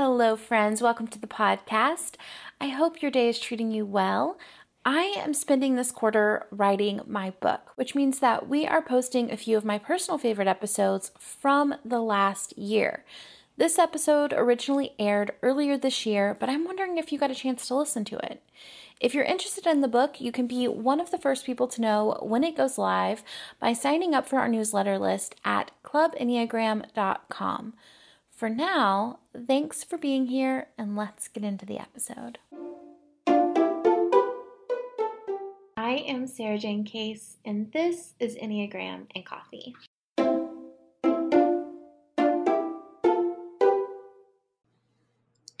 Hello, friends. Welcome to the podcast. I hope your day is treating you well. I am spending this quarter writing my book, which means that we are posting a few of my personal favorite episodes from the last year. This episode originally aired earlier this year, but I'm wondering if you got a chance to listen to it. If you're interested in the book, you can be one of the first people to know when it goes live by signing up for our newsletter list at clubenneagram.com. For now, thanks for being here and let's get into the episode. I am Sarajane Case, and this is Enneagram and Coffee.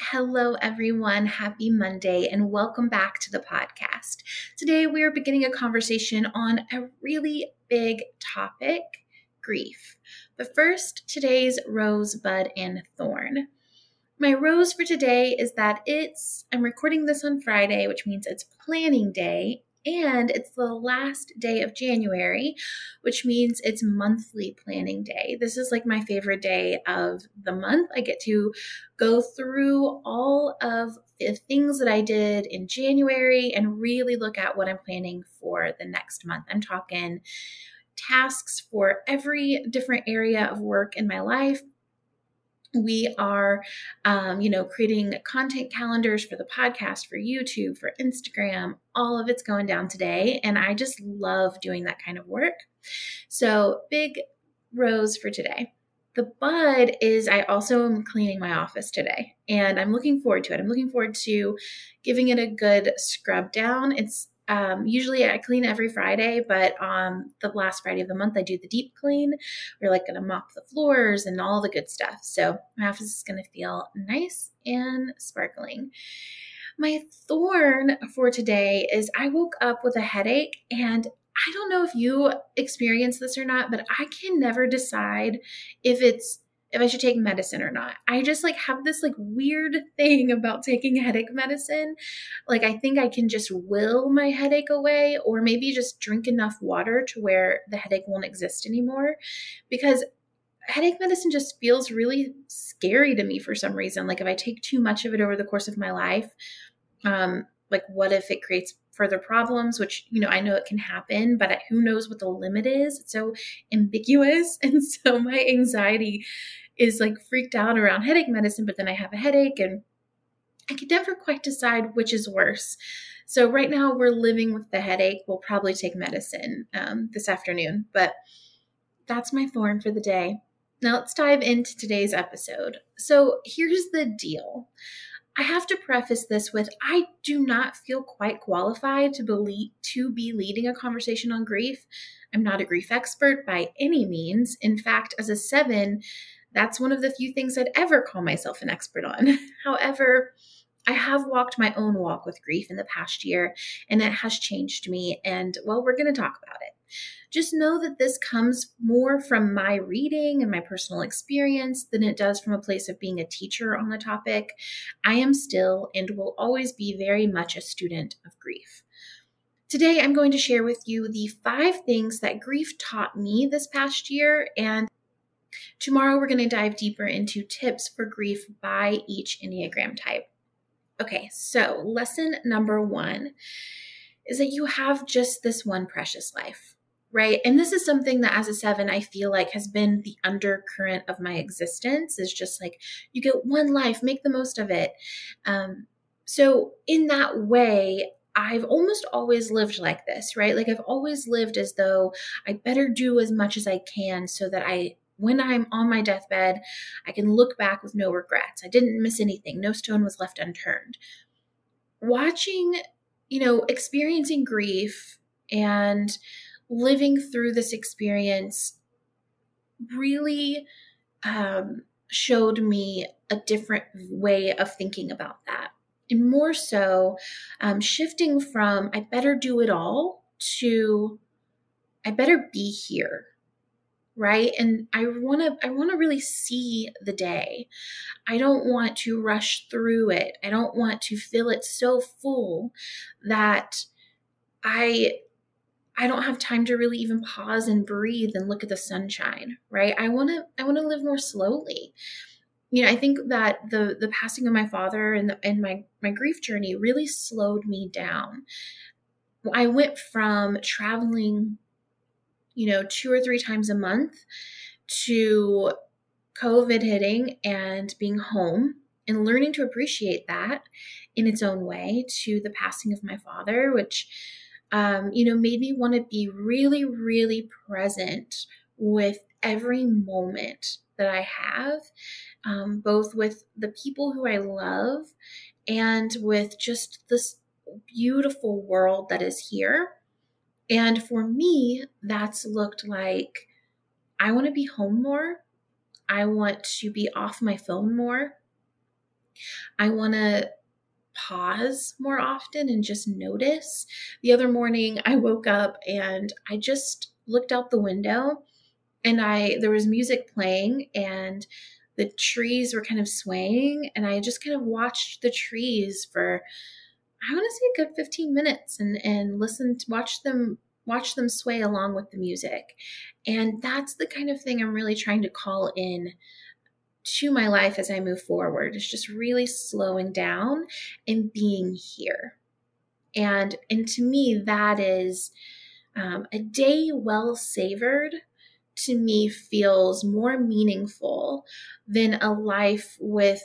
Hello, everyone. Happy Monday, and welcome back to the podcast. Today, we are beginning a conversation on a really big topic grief. But first, today's rosebud and thorn. My rose for today is that it's, I'm recording this on Friday, which means it's planning day, and it's the last day of January, which means it's monthly planning day. This is like my favorite day of the month. I get to go through all of the things that I did in January and really look at what I'm planning for the next month. I'm talking tasks for every different area of work in my life, we are um, you know creating content calendars for the podcast for youtube for instagram all of it's going down today and i just love doing that kind of work. So big rose for today. The bud is i also am cleaning my office today and i'm looking forward to it. I'm looking forward to giving it a good scrub down. It's um, usually I clean every Friday, but on the last Friday of the month, I do the deep clean. We're like going to mop the floors and all the good stuff. So my office is going to feel nice and sparkling. My thorn for today is I woke up with a headache and I don't know if you experience this or not, but I can never decide if it's if I should take medicine or not. I just like have this like weird thing about taking headache medicine. Like I think I can just will my headache away or maybe just drink enough water to where the headache won't exist anymore because headache medicine just feels really scary to me for some reason. Like if I take too much of it over the course of my life, um like what if it creates further problems which you know i know it can happen but who knows what the limit is it's so ambiguous and so my anxiety is like freaked out around headache medicine, but then I have a headache and I can never quite decide which is worse. So right now we're living with the headache. We'll probably take medicine um, this afternoon, but that's my thorn for the day. Now let's dive into today's episode. So here's the deal. I have to preface this with I do not feel quite qualified to be, to be leading a conversation on grief. I'm not a grief expert by any means. In fact, as a seven, that's one of the few things I'd ever call myself an expert on. However, I have walked my own walk with grief in the past year, and it has changed me. And well, we're going to talk about it. Just know that this comes more from my reading and my personal experience than it does from a place of being a teacher on the topic. I am still and will always be very much a student of grief. Today, I'm going to share with you the five things that grief taught me this past year and Tomorrow, we're going to dive deeper into tips for grief by each Enneagram type. Okay, so lesson number one is that you have just this one precious life, right? And this is something that as a seven, I feel like has been the undercurrent of my existence is just like, you get one life, make the most of it. Um, so, in that way, I've almost always lived like this, right? Like I've always lived as though I better do as much as I can so that I when I'm on my deathbed, I can look back with no regrets. I didn't miss anything, no stone was left unturned. Watching, you know, experiencing grief and living through this experience really um, showed me a different way of thinking about that. And more so, um, shifting from I better do it all to I better be here right? And i want to i want to really see the day. I don't want to rush through it. I don't want to fill it so full that i i don't have time to really even pause and breathe and look at the sunshine right i want to i want to live more slowly you know, I think that the the passing of my father and the, and my my grief journey really slowed me down. I went from traveling, you know, two or three times a month to COVID hitting and being home and learning to appreciate that in its own way to the passing of my father, which, um, you know, made me want to be really, really present with every moment that I have, um, both with the people who I love and with just this beautiful world that is here. And for me, that's looked like I want to be home more. I want to be off my phone more. I want to pause more often and just notice. The other morning, I woke up and I just looked out the window and I there was music playing and the trees were kind of swaying and I just kind of watched the trees for I want to say a good 15 minutes and and listened watch them watch them sway along with the music. And that's the kind of thing I'm really trying to call in to my life as I move forward. It's just really slowing down and being here. And and to me that is um, a day well savored to me feels more meaningful than a life with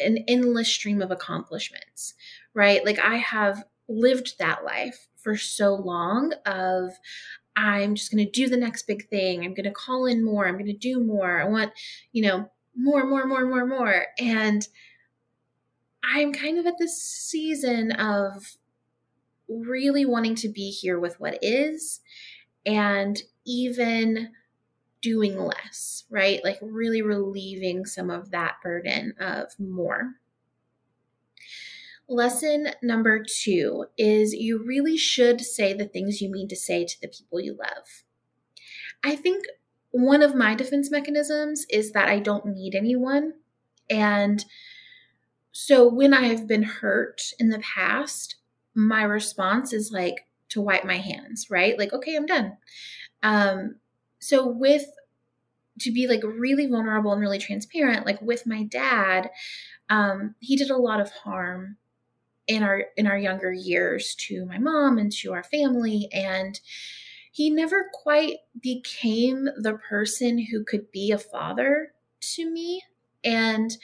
an endless stream of accomplishments, right? Like I have lived that life for so long of I'm just going to do the next big thing. I'm going to call in more. I'm going to do more. I want, you know, more, more, more, more, more. And I'm kind of at this season of really wanting to be here with what is and even doing less, right? Like really relieving some of that burden of more. Lesson number two is you really should say the things you mean to say to the people you love. I think one of my defense mechanisms is that I don't need anyone. And so when I have been hurt in the past, my response is like to wipe my hands, right? Like, okay, I'm done. Um, so with to be like really vulnerable and really transparent like with my dad um, he did a lot of harm in our in our younger years to my mom and to our family and he never quite became the person who could be a father to me. And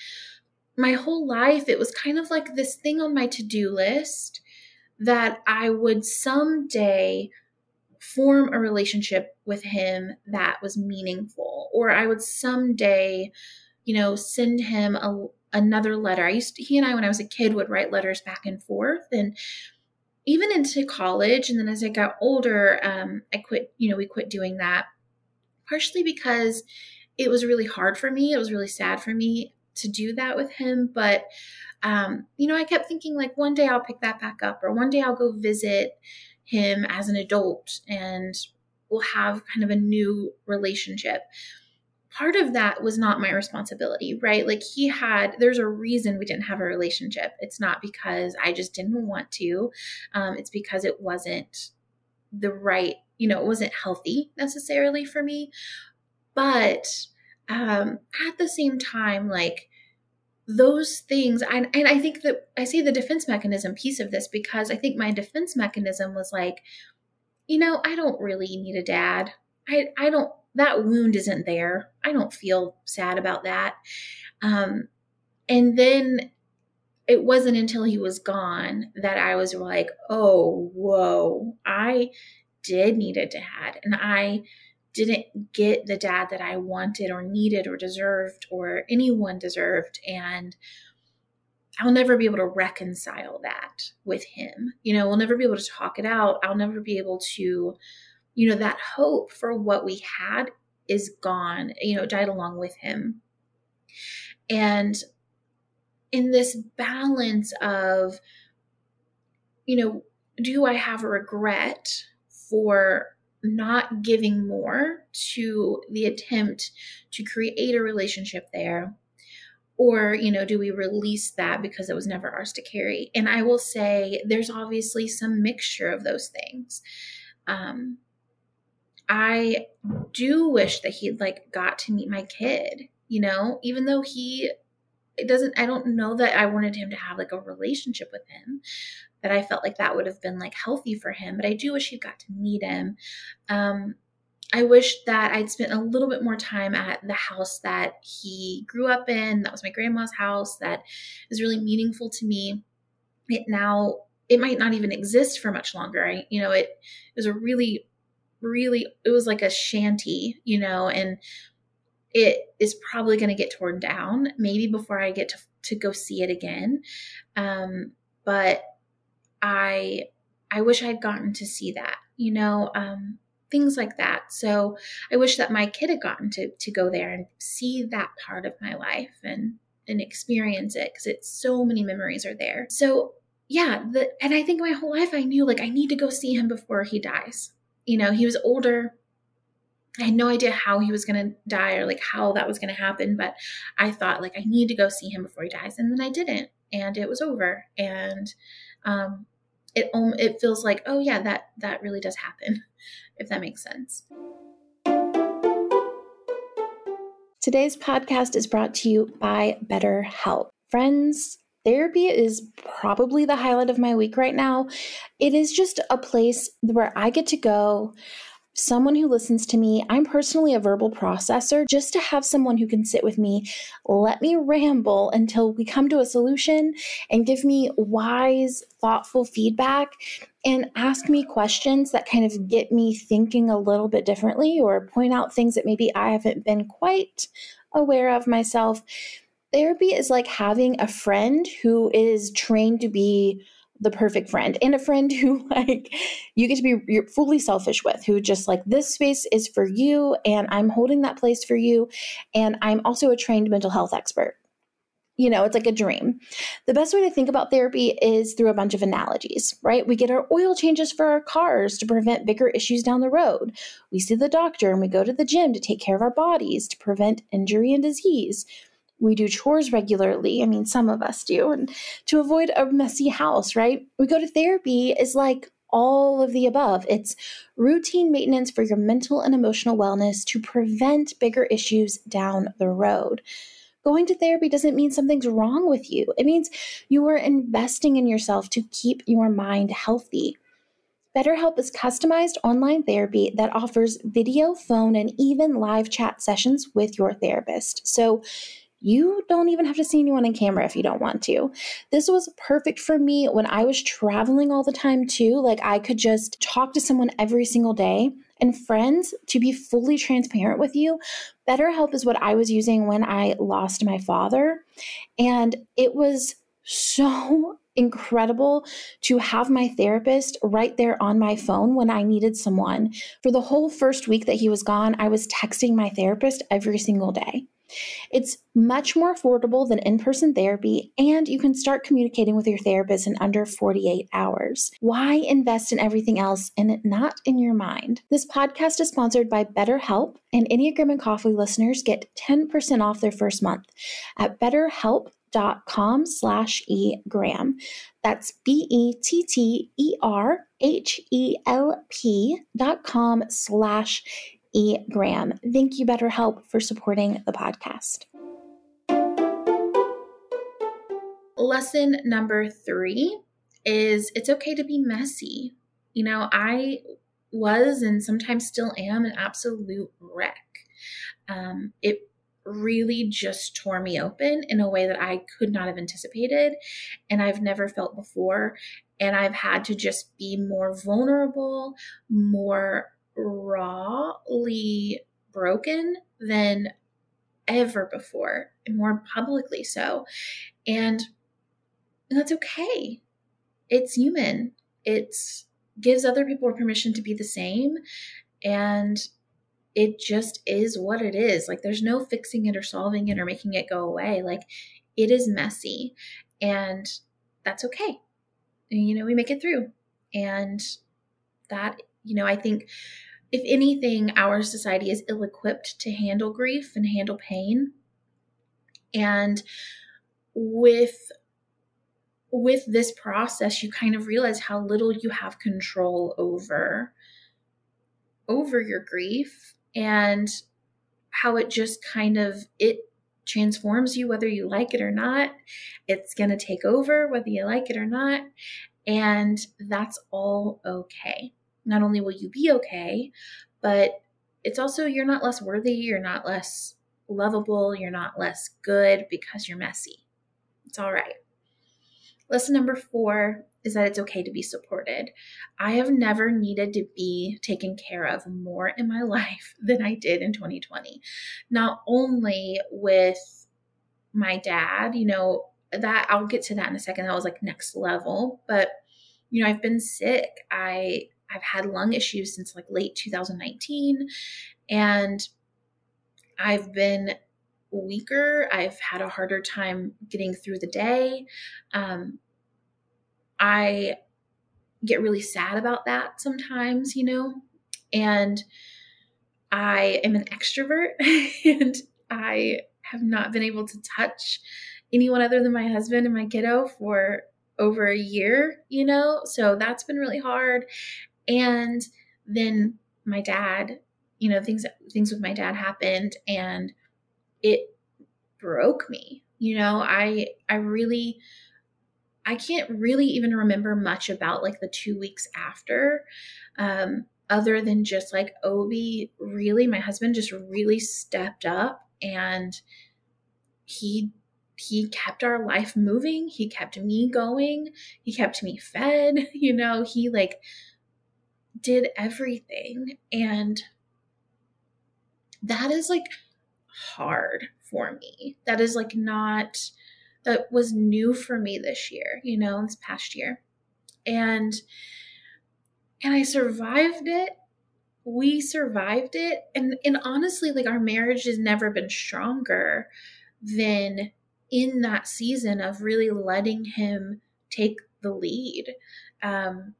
my whole life it was kind of like this thing on my to-do list that I would someday form a relationship with him that was meaningful or i would someday you know send him a, another letter. I used to he and i when i was a kid would write letters back and forth and even into college and then as i got older um, i quit you know we quit doing that partially because it was really hard for me it was really sad for me to do that with him but um, you know i kept thinking like one day i'll pick that back up or one day i'll go visit him as an adult and we'll have kind of a new relationship. Part of that was not my responsibility, right? Like he had, there's a reason we didn't have a relationship. It's not because I just didn't want to, um, it's because it wasn't the right, you know, it wasn't healthy necessarily for me. But um, at the same time, like, those things I, and i think that i say the defense mechanism piece of this because i think my defense mechanism was like you know i don't really need a dad i i don't that wound isn't there i don't feel sad about that um and then it wasn't until he was gone that i was like oh whoa i did need a dad and i didn't get the dad that I wanted or needed or deserved or anyone deserved. And I'll never be able to reconcile that with him. You know, we'll never be able to talk it out. I'll never be able to, you know, that hope for what we had is gone, you know, died along with him. And in this balance of, you know, do I have a regret for not giving more to the attempt to create a relationship there? Or you know do we release that because it was never ours to carry? And i will say there's obviously some mixture of those things. Um i do wish that he'd like got to meet my kid you know even though he it doesn't i don't know that i wanted him to have like a relationship with him that i felt like that would have been like healthy for him but i do wish he'd got to meet him um I wish that I'd spent a little bit more time at the house that he grew up in. That was my grandma's house. That is really meaningful to me. It now it might not even exist for much longer. I, you know, it, it was a really, really it was like a shanty, you know, and it is probably going to get torn down maybe before I get to to go see it again. Um, but I I wish I'd gotten to see that, you know. Um, things like that. So I wish that my kid had gotten to to go there and see that part of my life and and experience it because it's so many memories are there. So yeah, the and I think my whole life I knew like I need to go see him before he dies. You know, he was older. I had no idea how he was going to die or like how that was going to happen, but I thought like I need to go see him before he dies, and then I didn't, and it was over. And um, it it feels like oh yeah that that really does happen if that makes sense today's podcast is brought to you by betterhelp friends therapy is probably the highlight of my week right now it is just a place where i get to go someone who listens to me. I'm personally a verbal processor. Just to have someone who can sit with me, let me ramble until we come to a solution and give me wise, thoughtful feedback and ask me questions that kind of get me thinking a little bit differently or point out things that maybe I haven't been quite aware of myself. Therapy is like having a friend who is trained to be the perfect friend and a friend who like you get to be you're fully selfish with who just like this space is for you and i'm holding that place for you and i'm also a trained mental health expert. You know it's like a dream. The best way to think about therapy is through a bunch of analogies right? We get our oil changes for our cars to prevent bigger issues down the road. We see the doctor and we go to the gym to take care of our bodies to prevent injury and disease we do chores regularly. I mean, some of us do, and to avoid a messy house, right? We go to therapy is like all of the above. It's routine maintenance for your mental and emotional wellness to prevent bigger issues down the road. Going to therapy doesn't mean something's wrong with you. It means you are investing in yourself to keep your mind healthy. BetterHelp is customized online therapy that offers video, phone, and even live chat sessions with your therapist. So you don't even have to see anyone in camera if you don't want to. This was perfect for me when I was traveling all the time, too. Like, I could just talk to someone every single day. And friends, to be fully transparent with you, BetterHelp is what I was using when I lost my father. And it was so incredible to have my therapist right there on my phone when I needed someone. For the whole first week that he was gone, I was texting my therapist every single day. It's much more affordable than in person therapy, and you can start communicating with your therapist in under 48 hours. Why invest in everything else and not in your mind? This podcast is sponsored by BetterHelp, and Enneagram and Coffee listeners get 10% off their first month at betterhelp.com slash egram. That's B-E-T-T-E-R-H-E-L-P dot com slash E. Graham. Thank you, BetterHelp, for supporting the podcast. Lesson number three is it's okay to be messy. You know, I was and sometimes still am an absolute wreck. Um, it really just tore me open in a way that I could not have anticipated and I've never felt before. And I've had to just be more vulnerable, more rawly broken than ever before, and more publicly so. And that's okay. It's human. It gives other people permission to be the same. And it just is what it is. Like, there's no fixing it or solving it or making it go away. Like, it is messy. And that's okay. You know, we make it through. And that, you know, I think if anything, our society is ill equipped to handle grief and handle pain. And with with this process you kind of realize how little you have control over over your grief and how it just kind of it transforms you whether you like it or not. It's going to take over whether you like it or not. And that's all okay. Not only will you be okay, but it's also you're not less worthy, you're not less lovable, you're not less good because you're messy. It's all right. Lesson number four is that it's okay to be supported. I have never needed to be taken care of more in my life than I did in 2020. Not only with my dad, you know, that I'll get to that in a second. That was like next level, but you know, I've been sick. I I've had lung issues since like late 2019 and I've been weaker. I've had a harder time getting through the day. Um, I get really sad about that sometimes, you know, and I am an extrovert and I have not been able to touch anyone other than my husband and my kiddo for over a year, you know, so that's been really hard. And then my dad, you know, things things with my dad happened and it broke me. You know, I I really I can't really even remember much about like the two weeks after, um, other than just like Obi really, my husband just really stepped up and he he kept our life moving. He kept me going. He kept me fed. You know, he like did everything. And that is like hard for me. That is like not that was new for me this year, you know, this past year. And and I survived it. We survived it. And and honestly, like our marriage has never been stronger than in that season of really letting him take the lead um,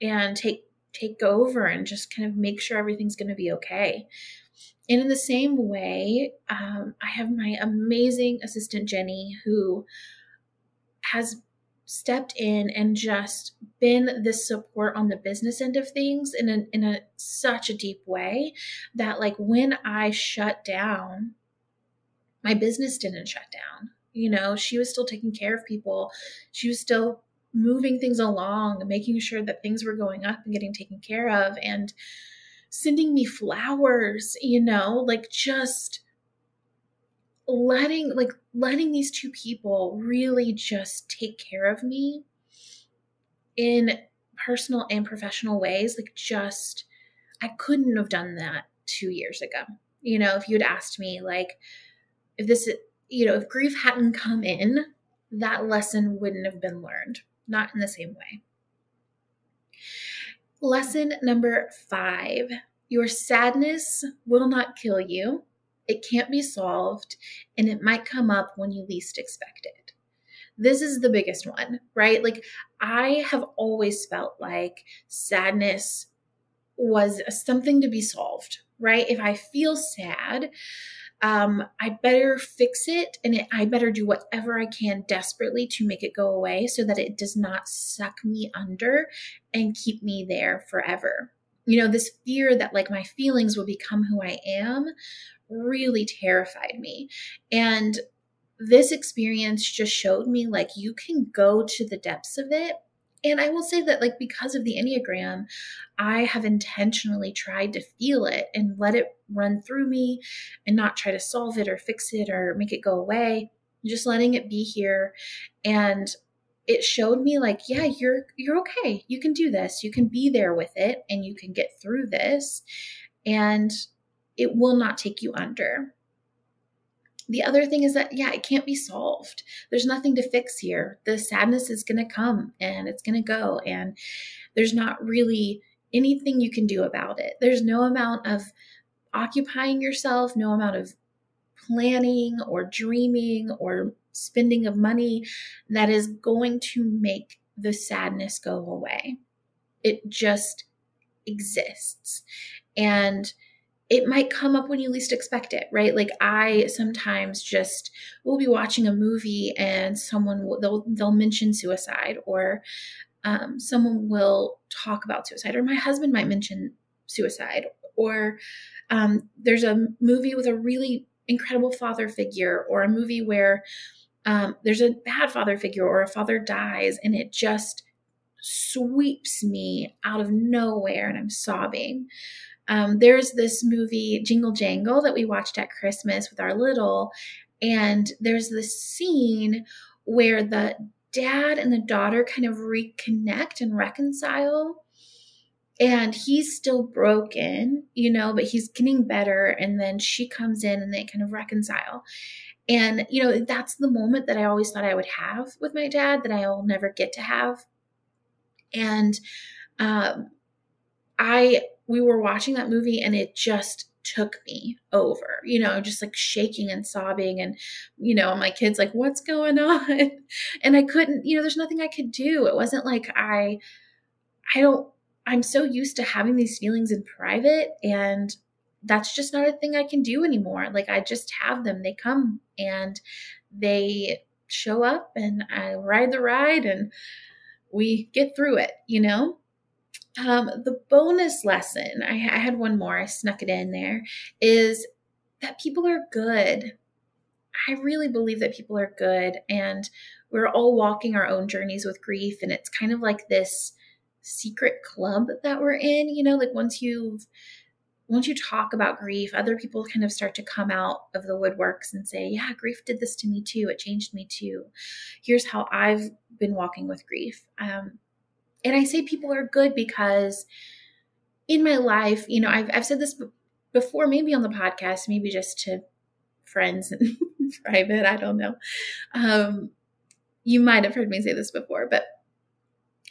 and take take over and just kind of make sure everything's going to be okay and in the same way, um, I have my amazing assistant, Jenny, who has stepped in and just been the support on the business end of things in a, in a such a deep way that like when I shut down, my business didn't shut down. You know, she was still taking care of people. She was still moving things along, making sure that things were going up and getting taken care of. And sending me flowers, you know, like just letting like letting these two people really just take care of me in personal and professional ways like just i couldn't have done that two years ago you know if you had asked me like if this you know if grief hadn't come in that lesson wouldn't have been learned not in the same way Lesson number five Your sadness will not kill you. It can't be solved, and it might come up when you least expect it. This is the biggest one, right? Like, I have always felt like sadness was something to be solved, right? If I feel sad, um, I better fix it and it, I better do whatever I can desperately to make it go away so that it does not suck me under and keep me there forever. You know, this fear that like my feelings will become who I am really terrified me. And this experience just showed me like you can go to the depths of it and I will say that, like, because of the Enneagram, I have intentionally tried to feel it and let it run through me and not try to solve it or fix it or make it go away. Just letting it be here. And it showed me like yeah you're you're okay you can do this you can be there with it and you can get through this and it will not take you under the other thing is that, yeah, it can't be solved. There's nothing to fix here. The sadness is going to come and it's going to go. And there's not really anything you can do about it. There's no amount of occupying yourself, no amount of planning or dreaming or spending of money that is going to make the sadness go away. It just exists. And it might come up when you least expect it, right? Like I sometimes just will be watching a movie and someone will, they'll they'll mention suicide or um, someone will talk about suicide or my husband might mention suicide or um, there's a movie with a really incredible father figure or a movie where um, there's a bad father figure or a father dies and it just sweeps me out of nowhere and I'm sobbing. Um, there's this movie, Jingle Jangle, that we watched at Christmas with our little, and there's this scene where the dad and the daughter kind of reconnect and reconcile. And he's still broken, you know, but he's getting better. And then she comes in and they kind of reconcile. And, you know, that's the moment that I always thought I would have with my dad that I'll never get to have. And um, I, we were watching that movie and it just took me over, you know, just like shaking and sobbing. And, you know, my kid's like, what's going on? And I couldn't, you know, there's nothing I could do. It wasn't like I, I don't, I'm so used to having these feelings in private and that's just not a thing I can do anymore. Like I just have them. They come and they show up and I ride the ride and we get through it, you know? Um, the bonus lesson, I, I had one more, I snuck it in there, is that people are good. I really believe that people are good and we're all walking our own journeys with grief. And it's kind of like this secret club that we're in, you know, like once you've once you talk about grief, other people kind of start to come out of the woodworks and say, Yeah, grief did this to me too. It changed me too. Here's how I've been walking with grief. Um, and I say people are good because in my life, you know, I've, I've said this before, maybe on the podcast, maybe just to friends and private, I don't know. Um, you might have heard me say this before, but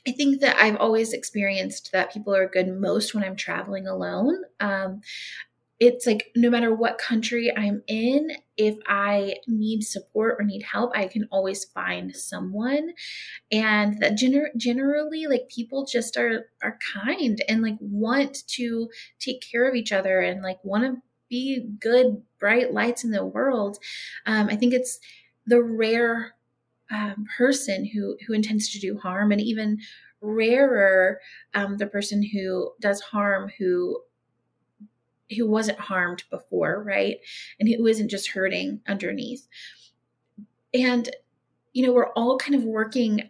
I think that I've always experienced that people are good most when I'm traveling alone. Um, it's like no matter what country I'm in, if I need support or need help, I can always find someone. And that gener- generally, like people just are are kind and like want to take care of each other and like want to be good, bright lights in the world. Um, I think it's the rare um, person who who intends to do harm, and even rarer um, the person who does harm who who wasn't harmed before, right, and who isn't just hurting underneath. And you know, we're all kind of working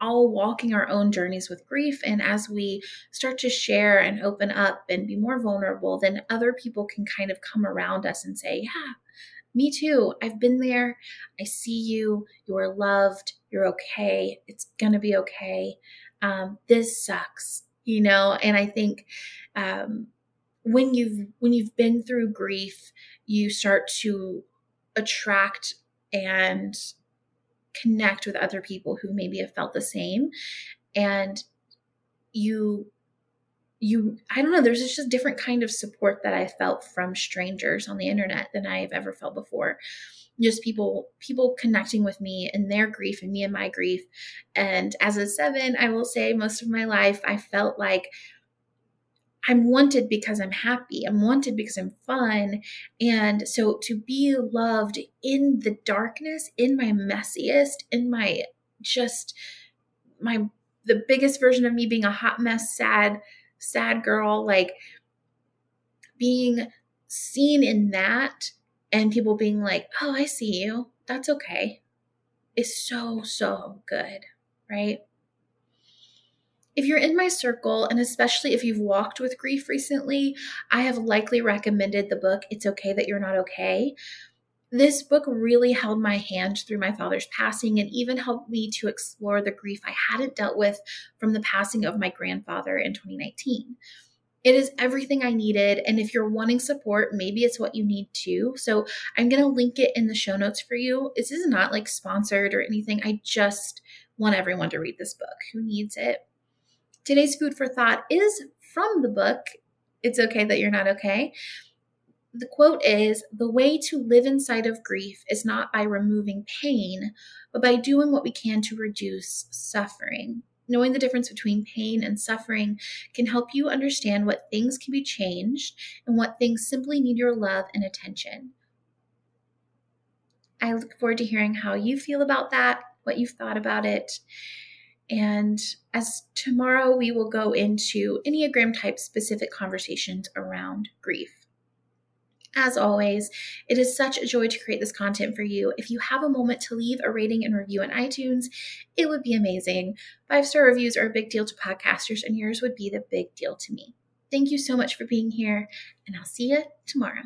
all walking our own journeys with grief. And as we start to share and open up and be more vulnerable, then other people can kind of come around us and say, Yeah, me too. I've been there. I see you. You're loved. You're okay. It's going to be okay. Um, this sucks, you know? And I think, um, when you've when you've been through grief you start to attract and connect with other people who maybe have felt the same. And you you i don't know there's just a different kind of support that i felt from strangers on the internet than i have ever felt before. Just people people connecting with me and their grief and me and my grief. And as a seven i will say most of my life i felt like i'm wanted because i'm happy i'm wanted because i'm fun and so to be loved in the darkness in my messiest in my just my the biggest version of me being a hot mess sad sad girl, like being seen in that and people being like, oh, I see you. That's okay. Is so, so good, right? If you're in my circle, and especially if you've walked with grief recently, I have likely recommended the book It's Okay That You're Not Okay. This book really held my hand through my father's passing and even helped me to explore the grief I hadn't dealt with from the passing of my grandfather in 2019. It is everything I needed. And if you're wanting support, maybe it's what you need too. So I'm going to link it in the show notes for you. This is not like sponsored or anything. I just want everyone to read this book who needs it. Today's food for thought is from the book. It's okay that you're not okay the quote is The way to live inside of grief is not by removing pain, but by doing what we can to reduce suffering. Knowing the difference between pain and suffering can help you understand what things can be changed and what things simply need your love and attention. I look forward to hearing how you feel about that, what you've thought about it. And as tomorrow, we will go into Enneagram type specific conversations around grief. As always, it is such a joy to create this content for you. If you have a moment to leave a rating and review on iTunes, it would be amazing. Five star reviews are a big deal to podcasters, and yours would be the big deal to me. Thank you so much for being here, and I'll see you tomorrow.